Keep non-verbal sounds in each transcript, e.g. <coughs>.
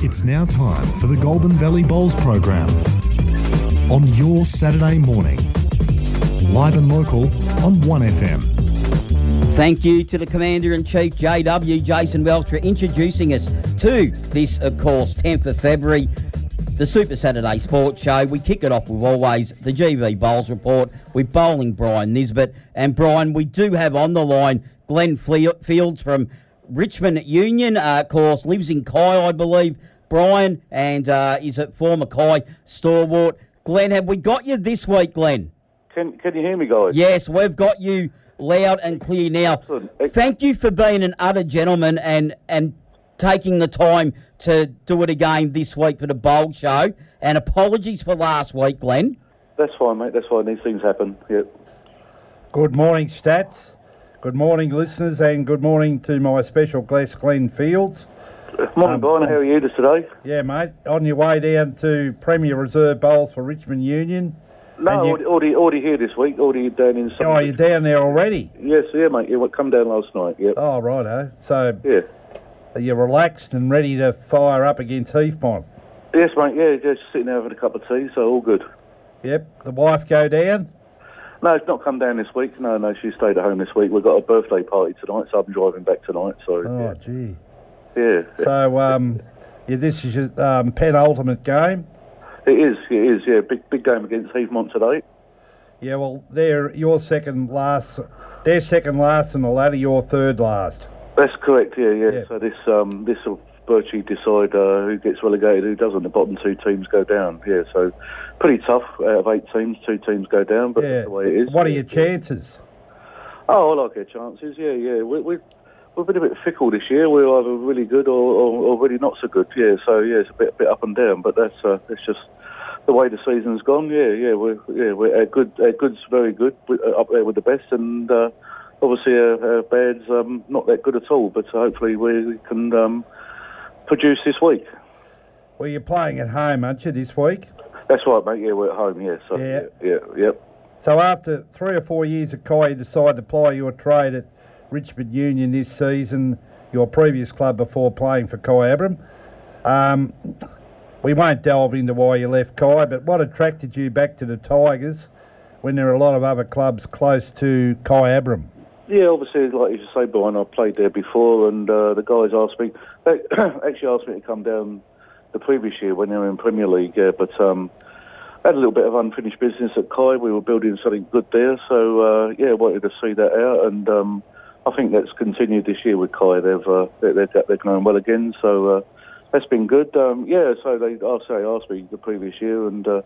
It's now time for the Goulburn Valley Bowls program on your Saturday morning. Live and local on 1FM. Thank you to the Commander in Chief, JW Jason Welch, for introducing us to this, of course, 10th of February, the Super Saturday Sports Show. We kick it off with always the GV Bowls Report with bowling Brian Nesbitt. And Brian, we do have on the line Glenn Fields from Richmond Union, uh, of course, lives in Kai, I believe. Brian, and uh, is a former Kai stalwart. Glenn, have we got you this week, Glenn? Can, can you hear me, guys? Yes, we've got you loud and clear now. Excellent. Thank you for being an utter gentleman and, and taking the time to do it again this week for the bowl show. And apologies for last week, Glenn. That's fine, mate. That's fine. These things happen. Yep. Good morning, Stats. Good morning, listeners, and good morning to my special guest, Glenn Fields. Morning, Um, Brian. How are you today? Yeah, mate, on your way down to Premier Reserve Bowls for Richmond Union. No, you- already, already, here this week. Already down in. Oh, you're down there already? Yes, yeah, mate. Yeah, come down last night. Yep. Oh, righto. So Yeah. Are you're relaxed and ready to fire up against Heathmont. Yes, mate. Yeah, just sitting there having a cup of tea, so all good. Yep. The wife go down? No, it's not come down this week. No, no, she stayed at home this week. We've got a birthday party tonight, so I'm driving back tonight. So Oh, gee. yeah, yeah. So, um, yeah, this is your um, penultimate game. it is. It is. Yeah, big, big game against Heathmont today. Yeah, well, they're your second last. They're second last and the latter You're third last. That's correct. Yeah, yeah. Yeah. So this, um, this will virtually decide uh, who gets relegated, who doesn't. The bottom two teams go down. Yeah, so pretty tough. Out of eight teams, two teams go down, but Yeah. that's the way it is. What are your chances? Oh, I like our chances. Yeah, yeah. We, we, we've been a bit fickle this year. We're either really good or, or, or really not so good. Yeah, so yeah, it's a bit, bit up and down. But that's uh, that's just the way the season's gone. Yeah, yeah. We're yeah, we're our good. Our good's very good, we- uh, up there with the best, and uh, obviously our, our bad's um, not that good at all. But uh, hopefully we can um, produce this week. Well, you're playing at home, aren't you, this week? That's right, mate. Yeah, we're at home. Yeah, so Yeah. yeah, yeah. yep. So after three or four years at Kai, you decided to ply your trade at Richmond Union this season, your previous club before playing for Kyabram. Um, we won't delve into why you left Kai, but what attracted you back to the Tigers when there are a lot of other clubs close to Kyabram? Yeah, obviously, like you say, Brian, I played there before, and uh, the guys asked me, they <coughs> actually asked me to come down the previous year when they were in Premier League, yeah, but um, had a little bit of unfinished business at Kai. We were building something good there, so uh, yeah, wanted to see that out, and um, I think that's continued this year with Kai. They've uh, they- they've they're going well again, so uh, that's been good. Um, yeah, so they I say asked me the previous year, and uh,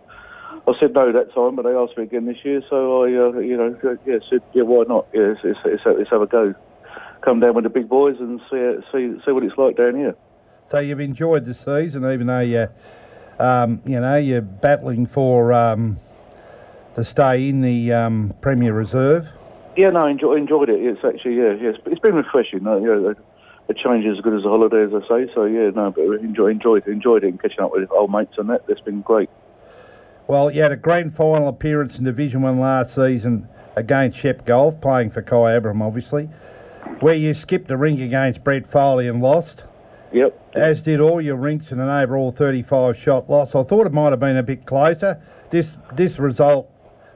I said no that time, but they asked me again this year, so I uh, you know yeah said yeah why not? Yeah, let's, let's, let's have a go. Come down with the big boys and see see see what it's like down here. So you've enjoyed the season, even though you, um, you know, you're battling for um, to stay in the um, Premier Reserve. Yeah, no, enjoy, enjoyed it. It's actually yeah, yes, it's been refreshing. Uh, you know, a change is as good as a holiday, as I say. So yeah, no, but enjoy, enjoyed enjoyed it and catching up with old mates and that. That's been great. Well, you had a grand final appearance in Division One last season against Shep Golf, playing for Kyabram, obviously, where you skipped a rink against Brett Foley and lost, Yep. as did all your rinks in an overall 35 shot loss. I thought it might have been a bit closer. This this result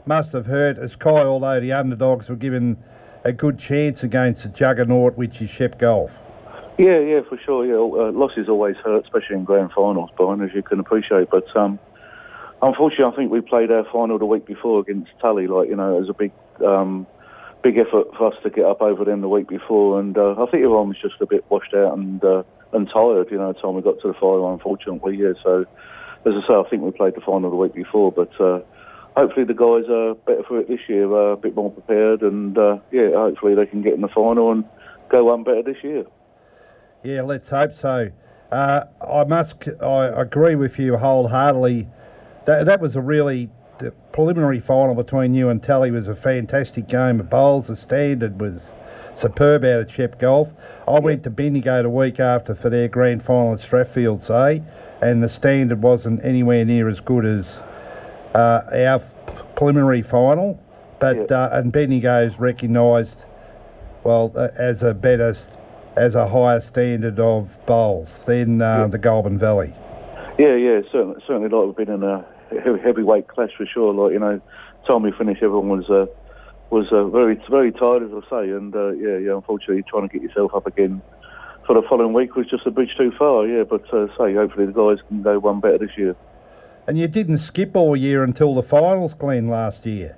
must have hurt as Kai, although the underdogs were given a good chance against the juggernaut, which is Shep Golf. Yeah, yeah, for sure. Yeah, uh, losses always hurt, especially in grand finals, Brian, as you can appreciate. But um, unfortunately, I think we played our final the week before against Tully. Like you know, it was a big, um, big effort for us to get up over them the week before, and uh, I think everyone was just a bit washed out and uh, and tired. You know, the time we got to the final, unfortunately. Yeah, so as I say, I think we played the final the week before, but. Uh, Hopefully the guys are better for it this year, uh, a bit more prepared, and uh, yeah, hopefully they can get in the final and go one better this year. Yeah, let's hope so. Uh, I must, I agree with you wholeheartedly. That, that was a really the preliminary final between you and Tally was a fantastic game of bowls. The standard was superb out of Shep Golf. I went to Bendigo the week after for their grand final at Strathfieldsaye, and the standard wasn't anywhere near as good as uh, our preliminary final. But Yeah. uh, and Bendigo's recognised well uh, as a better as a higher standard of bowls than uh, Yeah. the Goulburn Valley. Yeah, yeah, certainly, certainly like we've been in a heavyweight clash for sure. Like you know, time we finished, everyone was uh, was uh, very very tired, as I say, and uh, yeah, yeah. Unfortunately, trying to get yourself up again for the following week was just a bridge too far. Yeah, but uh, say hopefully the guys can go one better this year. And you didn't skip all year until the finals, Glenn, last year.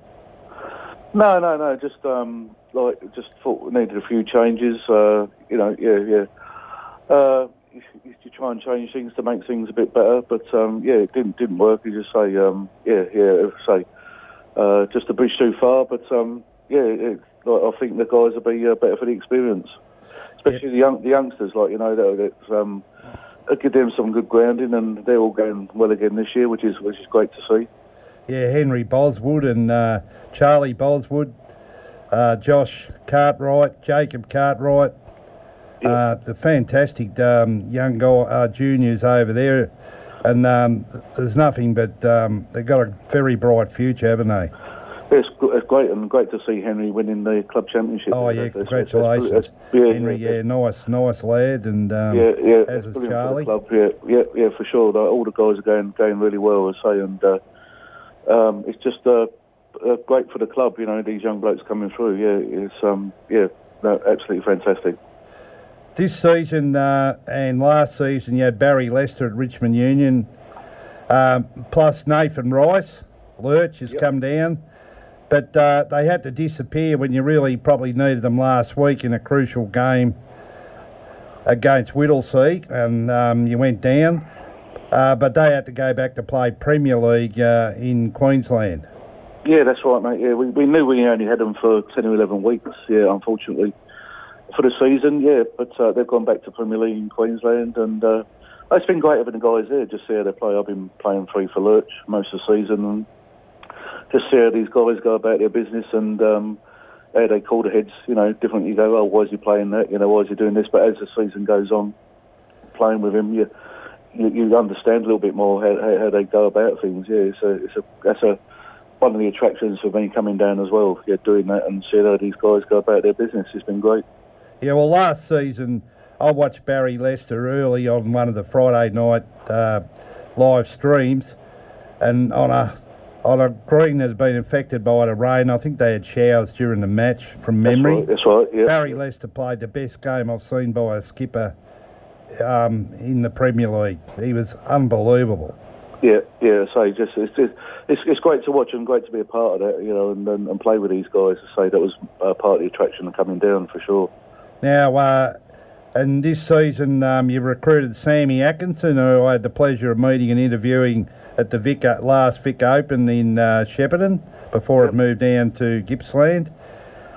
No, no, no. Just um, like just thought we needed a few changes. Uh, you know, yeah, yeah. Uh, you you try and change things to make things a bit better, but um, yeah, it didn't didn't work. You just say, um, yeah, yeah, say, uh, just a bridge too far. But um, yeah, it, like, I think the guys will be uh, better for the experience, especially the young the youngsters. Like you know, that it's um, give them some good grounding, and they're all going well again this year, which is which is great to see. Yeah, Henry Boswood and uh, Charlie Boswood, uh, Josh Cartwright, Jacob Cartwright, uh, the fantastic um, young guy, uh, juniors over there. And um, there's nothing but um, they've got a very bright future, haven't they? It's, it's great and great to see Henry winning the club championship. Oh yeah, That's- congratulations, that's- yeah, Henry. yeah, Yeah, nice, nice lad, and um, yeah, yeah. as it's brilliant for the Charlie. club. Yeah, yeah, yeah, for sure. Like, all the guys are going going really well, I say, and uh, um, it's just uh, uh, great for the club. You know, these young blokes coming through. Yeah, it's um, yeah, no, absolutely fantastic. This season uh, and last season, you had Barry Lester at Richmond Union, um, plus Nathan Rice. Lurch has Yep. come down, but uh, they had to disappear when you really probably needed them last week in a crucial game against Whittlesea, and um, you went down. Uh, but they had to go back to play Premier League uh, in Queensland. Yeah, that's right, mate. Yeah, we, we knew we only had them for 10 or 11 weeks, yeah, unfortunately, for the season, yeah. But uh, they've gone back to Premier League in Queensland, and uh, it's been great having the guys there, just see how they play. I've been playing free for Lurch most of the season, and just see how these guys go about their business and um, how they call the heads, you know, different. You go, oh, why is he playing that? You know, why is he doing this? But as the season goes on, playing with him, you you, you understand a little bit more how, how, they go about things. Yeah, it's a, it's a that's a one of the attractions for me coming down as well. Yeah, doing that and seeing how these guys go about their business has been great. Yeah, well, last season I watched Barry Lester early on one of the Friday night uh, live streams, and on a on a green that's been affected by the rain. I think they had showers during the match from memory. That's right. That's right yeah. Barry Lester played the best game I've seen by a skipper um, in the Premier League. He was unbelievable. Yeah, yeah. So just it's, just it's it's great to watch and great to be a part of that, you know, and and, and play with these guys. Say that was uh, part of the attraction of coming down for sure. Now, uh, and this season, um, you recruited Sammy Atkinson, who I had the pleasure of meeting and interviewing at the Vic, last Vic Open in uh, Shepparton before it moved down to Gippsland,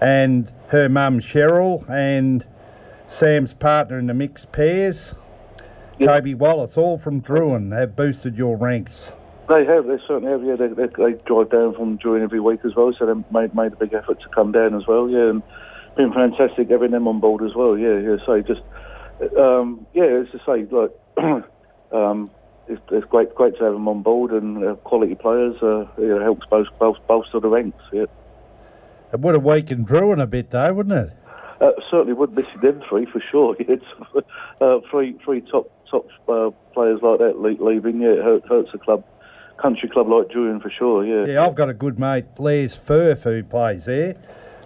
and her mum Cheryl and Sam's partner in the mixed pairs, Yep. Toby Wallace, all from Drouin, have boosted your ranks. They have, they certainly have. Yeah, they, they, they drive down from Drouin every week as well, so they made made a big effort to come down as well. Yeah, and been fantastic having them on board as well. Yeah, yeah. So just, um, yeah, as I say, like, <clears throat> um, it's, it's great, great to have them on board and uh, quality players. Uh, yeah, helps both, both bolster the ranks. Yeah. It would have weakened Drouin a bit, though, wouldn't it? Uh, certainly would miss them three for sure. <laughs> It's uh, three three top top uh, players like that le- leaving. Yeah, it hurt, hurts a club, country club like Julian for sure. Yeah. Yeah, I've got a good mate, Les Firth, who plays there.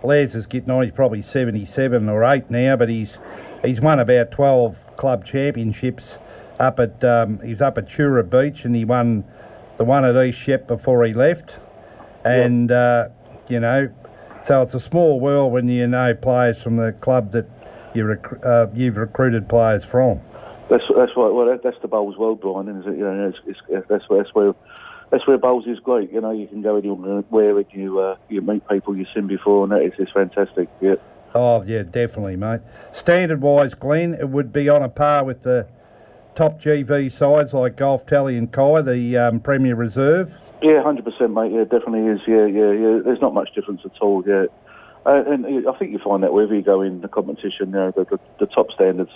Les is getting on, he's probably 77 or 8 now, but he's he's won about 12 club championships up at, um, he's up at Chura Beach and he won the one at East Shep before he left. And, uh, you know, so it's a small world when you know players from the club that you rec- uh, you've recruited players from. That's that's right. Well, that, that's the bowls world, Brian, isn't it? You know, it's, it's, that's where that's where that's where bowls is great. You know, you can go anywhere and you uh, you meet people you've seen before, and that is just fantastic. Yeah. Oh, yeah, definitely, mate. Standard wise, Glenn, it would be on a par with the top GV sides like Golf Tally and Kai, the um, Premier Reserve. Yeah, hundred percent, mate. Yeah, definitely is. Yeah, yeah, yeah. There's not much difference at all. Yeah, uh, and I think you find that wherever you go in the competition, you know, the, the, the top standards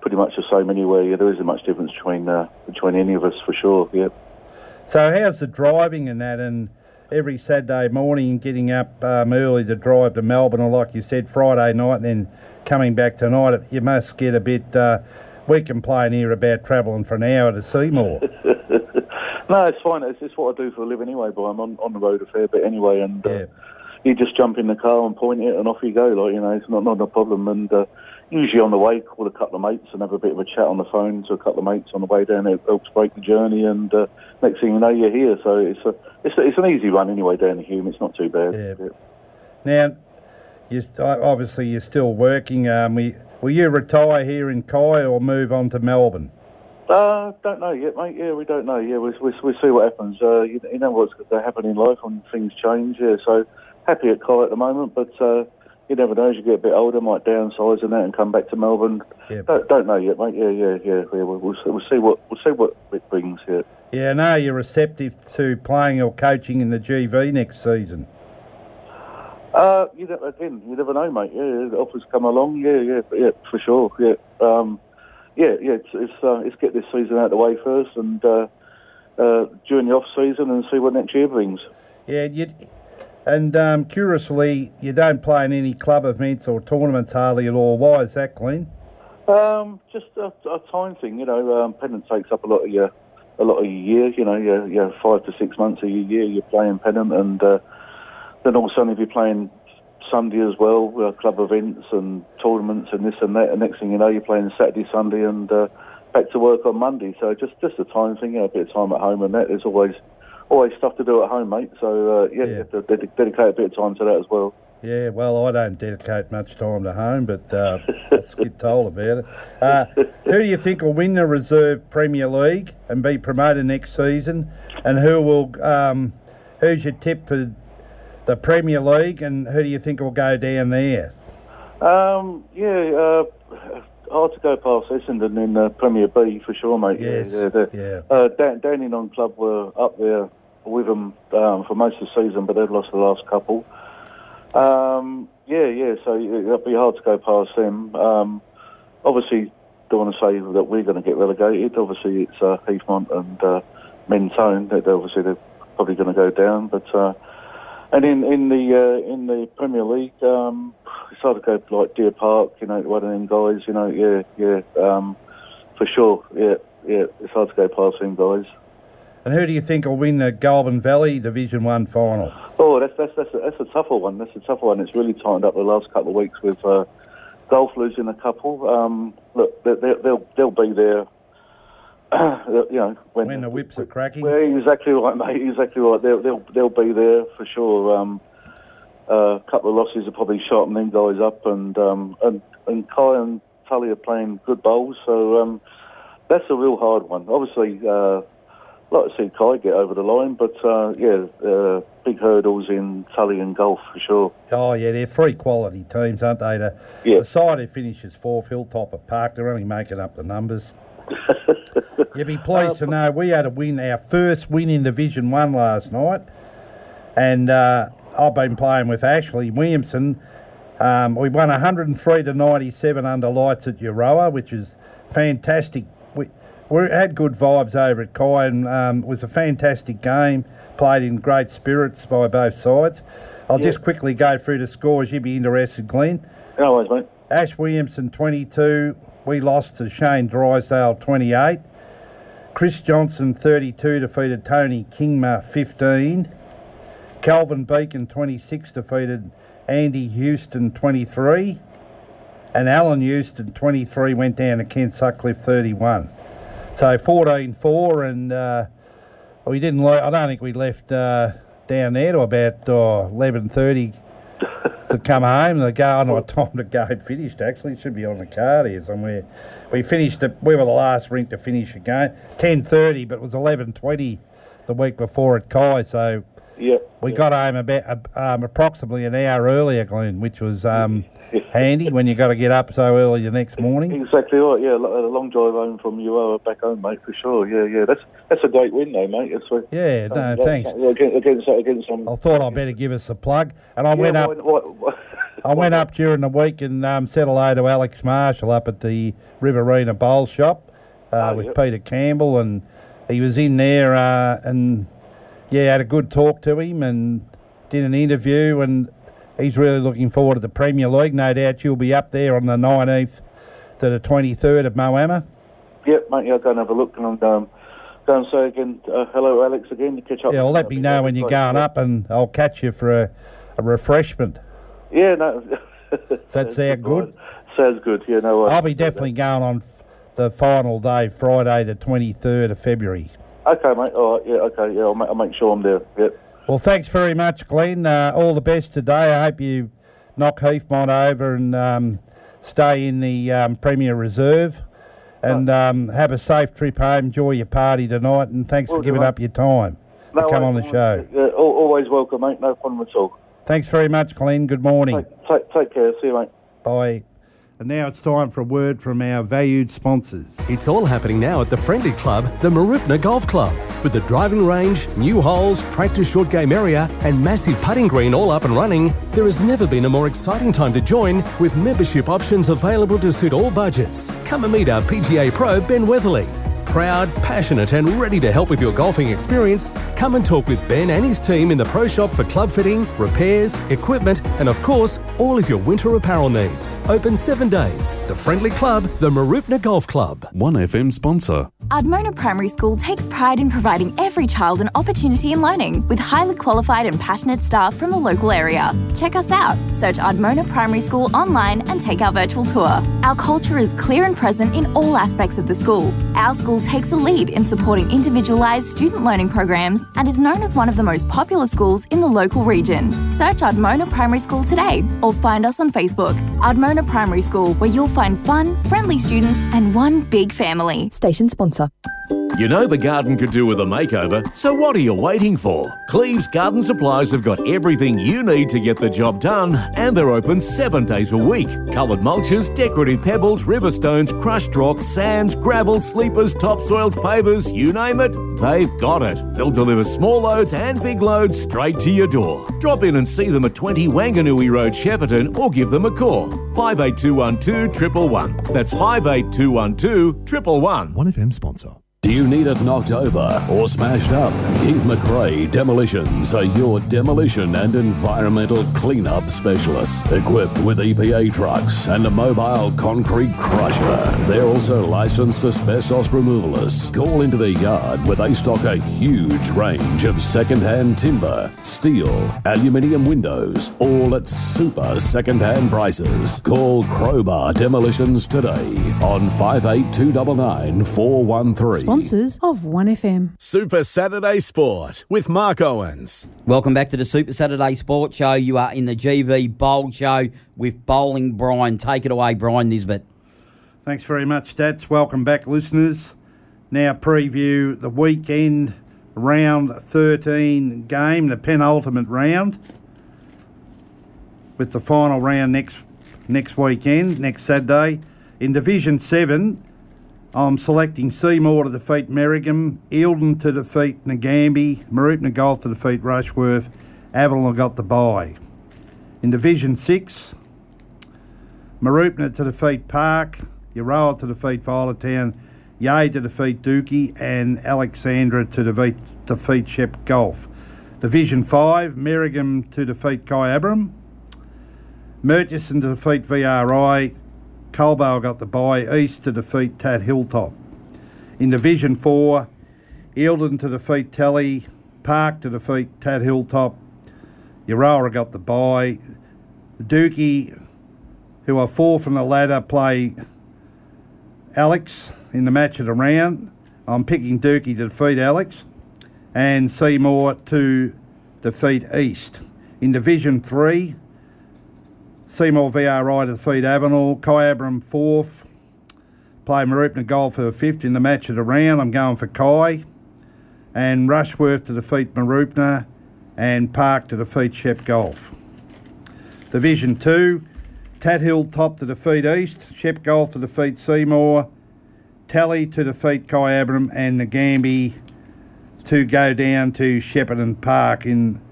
pretty much the same anywhere. Yeah, there isn't much difference between uh, between any of us for sure. Yeah. So, how's the driving and that? And every Saturday morning, getting up um, early to drive to Melbourne, or like you said, Friday night, and then coming back tonight, you must get a bit. Uh, we complain here about travelling for an hour to Seymour. <laughs> no, it's fine. It's, it's what I do for a living anyway. But I'm on, on the road a fair bit anyway, and uh, Yeah. you just jump in the car and point it, and off you go. Like you know, it's not not a problem. And uh, usually on the way, call a couple of mates and have a bit of a chat on the phone to a couple of mates on the way down. It helps break the journey, and uh, next thing you know, you're here. So it's a it's a, it's an easy run anyway down the Hume. It's not too bad. Yeah. Now, you obviously you're still working. Um, we, will you retire here in Kai or move on to Melbourne? Uh, don't know yet, mate. Yeah, we don't know. Yeah, we we we see what happens. Uh, you, you know what's going to happen in life when things change. Yeah, so happy at Kai at the moment, but uh, you never know. As you get a bit older, might downsize and that and come back to Melbourne. Yeah. Don't, don't know yet, mate. Yeah, yeah, yeah. yeah. We'll, we'll, see, we'll see what we'll see what it brings. Yeah. Yeah, I know you're receptive to playing or coaching in the GV next season. Uh, you know, again, you never know, mate. Yeah, the offers come along. Yeah, yeah, yeah, for sure. Yeah, um, yeah, yeah. It's it's, uh, it's get this season out of the way first, and uh, uh, during the off season, and see what next year brings. Yeah, you, and um, curiously, you don't play in any club events or tournaments hardly at all. Why is that, Glenn? Um, just a, a time thing, you know. Um, pennant takes up a lot of your a lot of your year. You know, your, your five to six months of your year you're playing pennant, and uh, then all of a sudden if you're playing Sunday as well, uh, club events and tournaments and this and that, and next thing you know you're playing Saturday, Sunday, and uh, back to work on Monday. So just just a time thing, you know, a bit of time at home, and that there's always always stuff to do at home, mate. So uh, yeah, Yeah. you have to ded- dedicate a bit of time to that as well. Yeah, well, I don't dedicate much time to home, but uh, let's get <laughs> told about it. Uh, who do you think will win the Reserve Premier League and be promoted next season? And who will? Um, who's your tip for the Premier League? And who do you think will go down there? Um, yeah, uh, hard to go past Essendon in uh, Premier B for sure, mate. Yes, Yeah, yeah. yeah. Uh, Dan- Dandenong Club were up there with them um, for most of the season, but they've lost the last couple. Um, yeah, yeah, so it'll be hard to go past them. Um, obviously, don't want to say that we're going to get relegated. Obviously, it's uh, Heathmont and uh, Mentone that obviously they're probably going to go down, but. Uh, and in in the uh, in the Premier League, um, it's hard to go like Deer Park, you know, one of them guys, you know, yeah, yeah, um, for sure, yeah, yeah, it's hard to go past them guys. And who do you think will win the Goulburn Valley Division One final? Oh, that's that's that's a, that's a tougher one. That's a tougher one. It's really tightened up the last couple of weeks with uh, golf losing a couple. Um, look, they, they, they'll they'll be there. <clears throat> you know, when, When the whips are cracking? Well, exactly right, mate. Exactly right. They'll they'll they'll be there for sure. Um, a couple of losses have probably sharpen them guys up, and um, and and Kai and Tully are playing good bowls, so um, that's a real hard one. Obviously, uh, like to see Kai get over the line, but uh, yeah, uh, big hurdles in Tully and golf for sure. Oh yeah, they're three quality teams, aren't they? The, Yeah. the side who finishes fourth, Hilltop at Park, they're only making up the numbers. <laughs> You'd be pleased to know we had a win, our first win in Division One last night, and uh, I've been playing with Ashley Williamson. Um, we won 103 to 97 under lights at Euroa, which is fantastic. We, had good vibes over at Kai, and um, it was a fantastic game. Played in great spirits by both sides. I'll Yeah. just quickly go through the scores. You'd be interested, Glenn. No worries, mate. Ash Williamson 22. We lost to Shane Drysdale 28. Chris Johnson 32 defeated Tony Kingma 15. Calvin Beacon 26 defeated Andy Houston 23. And Alan Houston 23 went down to Ken Sutcliffe 31. So 14 4 and uh, we didn't le- I don't think we left uh, down there to about uh, 11.30 <laughs> to come home. The go, I don't know what time the game finished. Actually, it should be on the card here somewhere. We finished. It, we were the last rink to finish a game. Ten thirty, but it was eleven twenty the week before at Kai. So Yeah. we got home about um, approximately an hour earlier, Glenn, which was um, <laughs> handy when you got to get up so early the next morning. Exactly right. Yeah, a long drive home from you uh, back home, mate, for sure. Yeah, yeah. That's that's a great win, though, mate. It's, Yeah, no, um, thanks. Against against, against some. I thought I'd better give us a plug, and I Yeah, went up. why- why- <laughs> I went up during the week and um, said hello to Alex Marshall up at the Riverina Bowl Shop uh, Oh, with yep. Peter Campbell, and he was in there, uh, and yeah, had a good talk to him and did an interview, and he's really looking forward to the Premier League. No doubt you'll be up there on the 19th to the 23rd of Moama. Yep, mate. Yeah, I'll go and have a look, and I'm um, go and say again, uh, hello, Alex, again to catch up. Yeah, well, let me know when you're going up, and I'll catch you for a, a refreshment. Yeah, no. <laughs> That sound good? Sounds good. Yeah, no. worries. I'll be definitely going on the final day, Friday, the 23rd of February. Okay, mate. All right. Yeah. Okay. Yeah. I'll, ma- I'll make sure I'm there. Yep. Well, thanks very much, Glenn. Uh, all the best today. I hope you knock Heathmont over and um, stay in the um, Premier Reserve. And um, have a safe trip home. Enjoy your party tonight. And thanks Will for do, giving mate. up your time to come on the worries, show. Yeah, al- always welcome, mate. No problem at all. Thanks very much, Glenn. Good morning. Take, take, take care. See you, mate. Bye. And now it's time for a word from our valued sponsors. It's all happening now at the friendly club, the Mooroopna Golf Club. With the driving range, new holes, practice short game area, and massive putting green all up and running, there has never been a more exciting time to join with membership options available to suit all budgets. Come and meet our PGA Pro, Ben Weatherly. Proud, passionate, and ready to help with your golfing experience, come and talk with Ben and his team in the pro shop for club fitting, repairs, equipment, and of course, all of your winter apparel needs. Open seven days. The friendly club, the Mooroopna Golf Club. 1FM sponsor. Ardmona Primary School takes pride in providing every child an opportunity in learning with highly qualified and passionate staff from the local area. Check us out. Search Ardmona Primary School online and take our virtual tour. Our culture is clear and present in all aspects of the school. Our school takes a lead in supporting individualised student learning programs and is known as one of the most popular schools in the local region. Search Ardmona Primary School today or find us on Facebook. Ardmona Primary School, where you'll find fun, friendly students and one big family. Station sponsor. You know the garden could do with a makeover, so what are you waiting for? Cleves Garden Supplies have got everything you need to get the job done, and they're open seven days a week. Coloured mulches, decorative pebbles, river stones, crushed rocks, sands, gravel, sleepers, topsoils, pavers, you name it, they've got it. They'll deliver small loads and big loads straight to your door. Drop in and see them at 20 Wanganui Road, Shepparton, or give them a call. 58212 111. That's 58212 111. 1FM sponsor. Do you need it knocked over or smashed up? Keith McRae Demolitions are your demolition and environmental cleanup specialists. Equipped with EPA trucks and a mobile concrete crusher. They're also licensed asbestos removalists. Call into their yard where they stock a huge range of second-hand timber, steel, aluminium windows, all at super second-hand prices. Call Crowbar Demolitions today on 58299 413. Sponsors of 1FM. Super Saturday Sport with Mark Owens. Welcome back to the Super Saturday Sport Show. You are in the GV Bowl Show with Bowling Brian. Take it away, Brian Nesbitt. Thanks very much, Stats. Welcome back, listeners. Now preview the weekend round 13 game, the penultimate round, with the final round next next weekend, next Saturday. In Division 7, I'm selecting Seymour to defeat Merrigum, Eildon to defeat Nagambie, Mooroopna Golf to defeat Rushworth, Avenel got the bye. In Division 6, Mooroopna to defeat Park, Euroa to defeat Violettown, Yea to defeat Dookie, and Alexandra to defeat, defeat Shep Golf. Division 5, Merrigum to defeat Kyabram, Murchison to defeat VRI, Colbale got the bye, East to defeat Tat Hilltop. In Division 4, Eildon to defeat Telly, Park to defeat Tat Hilltop, Euroa got the bye, Dookie who are four from the ladder, play Alex in the match of the round. I'm picking Dookie to defeat Alex, and Seymour to defeat East. In Division 3, Seymour VRI to defeat Avenel, Kyabram fourth, play Mooroopna Golf for fifth in the match of the round. I'm going for Kai, and Rushworth to defeat Mooroopna, and Park to defeat Shep Golf. Division 2, Tat Hill top to defeat East, Shep Golf to defeat Seymour, Tally to defeat Kyabram, and Nagambie to go down to Shepparton Park in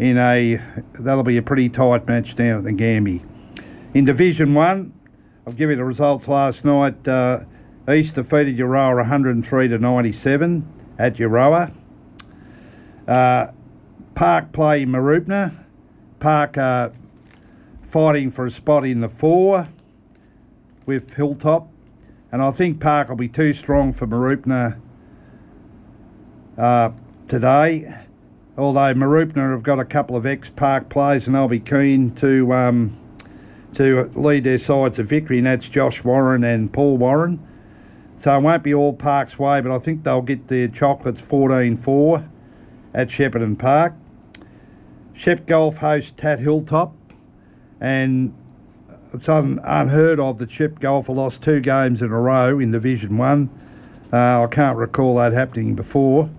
in a that'll be a pretty tight match down at Nagambie. In Division One, I'll give you the results last night. Uh, East defeated Euroa 103 to 97 at Euroa. Uh, Park play Mooroopna. Park uh, fighting for a spot in the four with Hilltop. And I think Park will be too strong for Mooroopna uh, today. Although Mooroopna have got a couple of ex-Park players and they'll be keen to um, to lead their sides to victory, and that's Josh Warren and Paul Warren. So it won't be all Park's way, but I think they'll get their chocolates 14-4 at Shepparton Park. Shep Golf host Tat Hilltop, and it's un- unheard of that Shep Golf have lost two games in a row in Division One. Uh, I can't recall that happening before,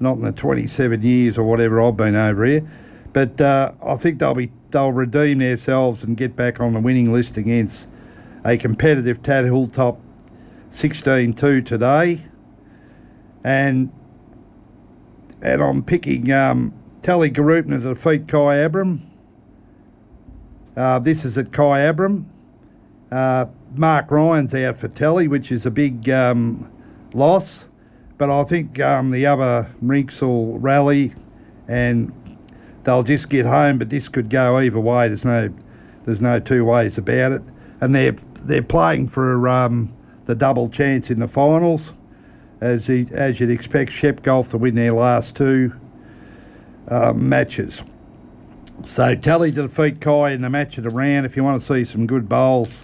not in the 27 years or whatever I've been over here. But uh, I think they'll be they'll redeem themselves and get back on the winning list against a competitive Tat Hilltop 16-2 today, and and I'm picking um, Tallygaroopna to defeat Kyabram. Uh, this is at Kyabram. Uh, Mark Ryan's out for Tally, which is a big um, loss, but I think um, the other rinks will rally and they'll just get home. But this could go either way. There's no, there's no two ways about it. And they're they're playing for um, the double chance in the finals, as he, as you'd expect Shep Golf to win their last two um, matches. So Tally to defeat Kai in the match of the round. If you want to see some good bowls,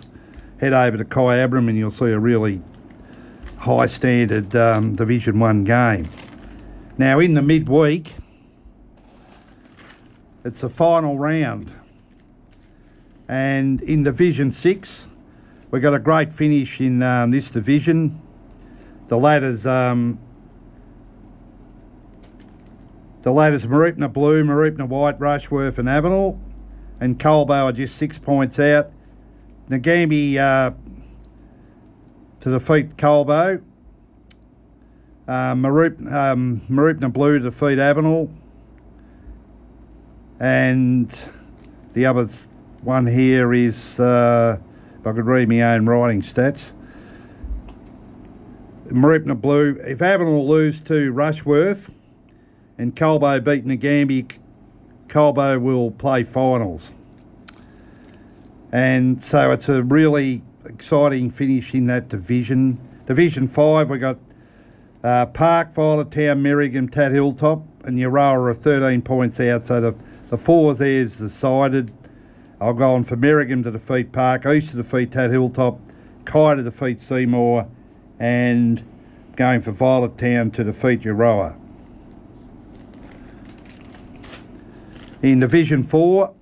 head over to Kyabram and you'll see a really high standard um, Division One game. Now in the midweek, it's the final round, and in Division Six, we've got a great finish in um, this division. The ladders, um, the ladders, Mooroopna Blue, Mooroopna White, Rushworth, and Avenel, and Colbo are just six points out. Nagambie uh, to defeat Colbo. Uh, Marup, um, Mooroopna Blue to defeat Avenel. And the other one here is, uh, if I could read my own writing stats. Mooroopna Blue, if Avenel lose to Rushworth and Colbo beat Nagambie, Colbo will play finals. And so it's a really exciting finish in that division. Division 5, we got uh, Park, Violet Town, Merrigum, Tat Hilltop, and Euroa are 13 points out. So the, the four there's decided. I'll go on for Merrigum to defeat Park, East to defeat Tat Hilltop, Kai to defeat Seymour, and going for Violet Town to defeat Euroa. In Division 4,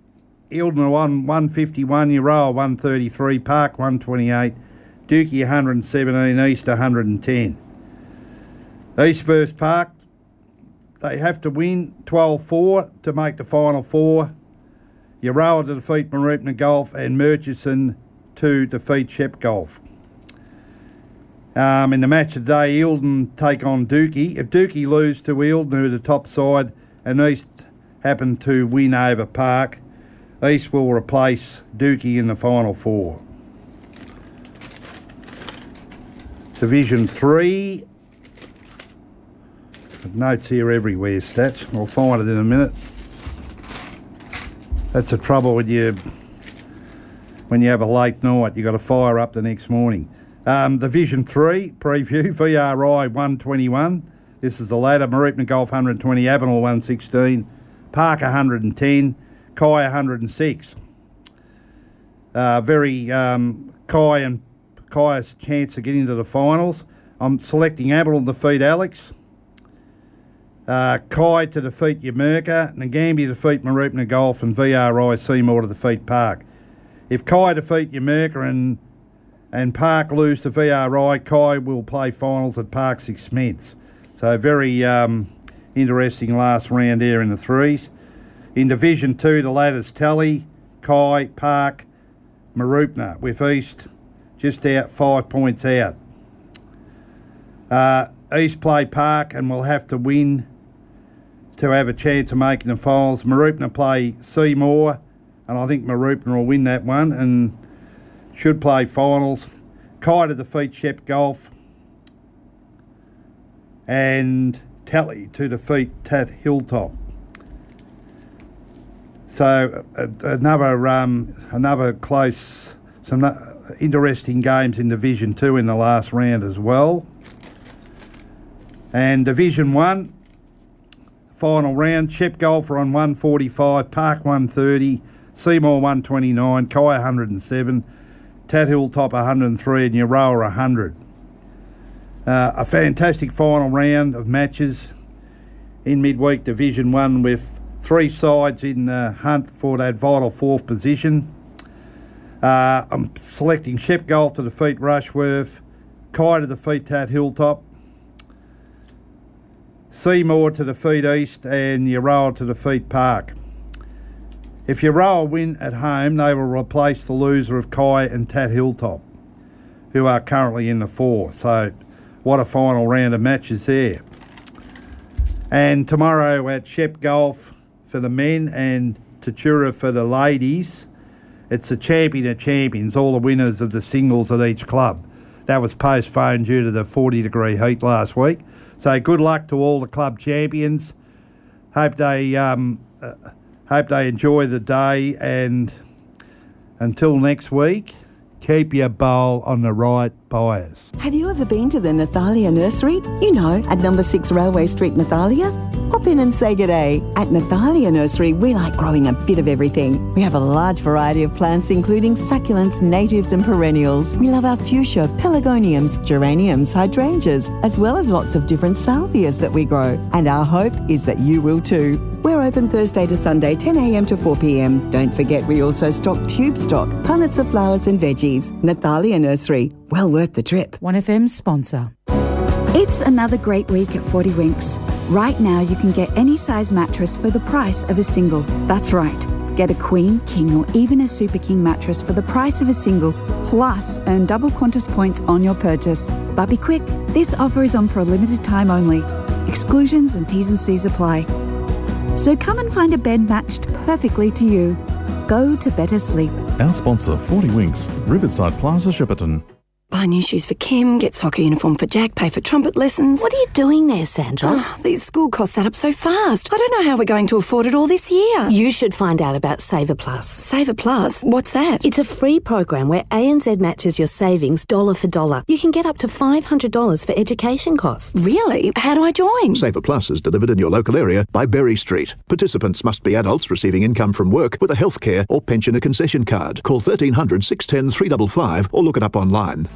Eildon won 151, Euroa 133, Park 128, Dookie 117, East 110. East versus Park, they have to win 12 4 to make the final four. Euroa to defeat Mooroopna Golf and Murchison to defeat Shep Golf. Um, in the match today, Eildon take on Dookie. If Dookie lose to Eildon, who are the top side, and East happen to win over Park, East will replace Dookie in the final four. Division 3. Notes here everywhere, stats. I'll find it in a minute. That's the trouble when you when you have a late night. You've got to fire up the next morning. Um, Division Three preview: <laughs> VRI 121. This is the ladder. Mooroopna Golf 120, Avenel 116, Park 110, Kai 106. Uh, very um, Kai and Kai's chance of getting to the finals. I'm selecting Avenel to defeat Alex. Uh, Kai to defeat Yamerka, Nagambie to defeat Mooroopna Golf, and VRI Seymour to defeat Park. If Kai defeat Yamerka and and Park lose to VRI, Kai will play finals at Park's expense. So very um, interesting last round there in the threes. In Division 2, the ladders Tally, Kai, Park, Mooroopna, with East just out five points out. Uh, East play Park and will have to win to have a chance of making the finals. Mooroopna play Seymour, and I think Mooroopna will win that one and should play finals. Kai to defeat Shep Golf, and Tally to defeat Tat Hilltop. So uh, another um, another close, some interesting games in Division Two in the last round as well. And Division One, final round. Shep Golfer on 145, Park 130, Seymour 129, Kai 107, Tat Hilltop 103, and Euroa 100. Uh, a fantastic final round of matches in midweek Division 1 with three sides in the hunt for that vital fourth position. Uh, I'm selecting Shep Golf to defeat Rushworth, Kai to defeat Tat Hilltop, Seymour to defeat East, and Euroa to defeat Park. If Euroa win at home, they will replace the loser of Kai and Tat Hilltop, who are currently in the four. So, what a final round of matches there. And tomorrow at Shep Golf for the men and Tatura for the ladies, it's the champion of champions, all the winners of the singles at each club. That was postponed due to the 40 degree heat last week. So good luck to all the club champions. Hope they um, uh, hope they enjoy the day and until next week, keep your bowl on the right Have you ever been to the Nathalia Nursery? You know, at number 6 Railway Street, Nathalia? Hop in and say good day. At Nathalia Nursery, we like growing a bit of everything. We have a large variety of plants, including succulents, natives, and perennials. We love our fuchsia, pelargoniums, geraniums, hydrangeas, as well as lots of different salvias that we grow. And our hope is that you will too. We're open Thursday to Sunday, 10am to 4pm. Don't forget, we also stock tube stock, punnets of flowers and veggies. Nathalia Nursery, well worth the trip. 1FM sponsor. It's another great week at 40 Winks. Right now, you can get any size mattress for the price of a single. That's right. Get a queen, king, or even a super king mattress for the price of a single, plus earn double Qantas points on your purchase. But be quick, this offer is on for a limited time only. Exclusions and T's and C's apply. So come and find a bed matched perfectly to you. Go to better sleep. Our sponsor, 40 Winks, Riverside Plaza, Shepparton. Buy new shoes for Kim, get soccer uniform for Jack, pay for trumpet lessons. What are you doing there, Sandra? Oh, these school costs add up so fast. I don't know how we're going to afford it all this year. You should find out about Saver Plus. Saver Plus? What's that? It's a free program where ANZ matches your savings dollar for dollar. You can get up to $500 for education costs. Really? How do I join? Saver Plus is delivered in your local area by Berry Street. Participants must be adults receiving income from work with a healthcare or pensioner concession card. Call 1300 610 355 or look it up online.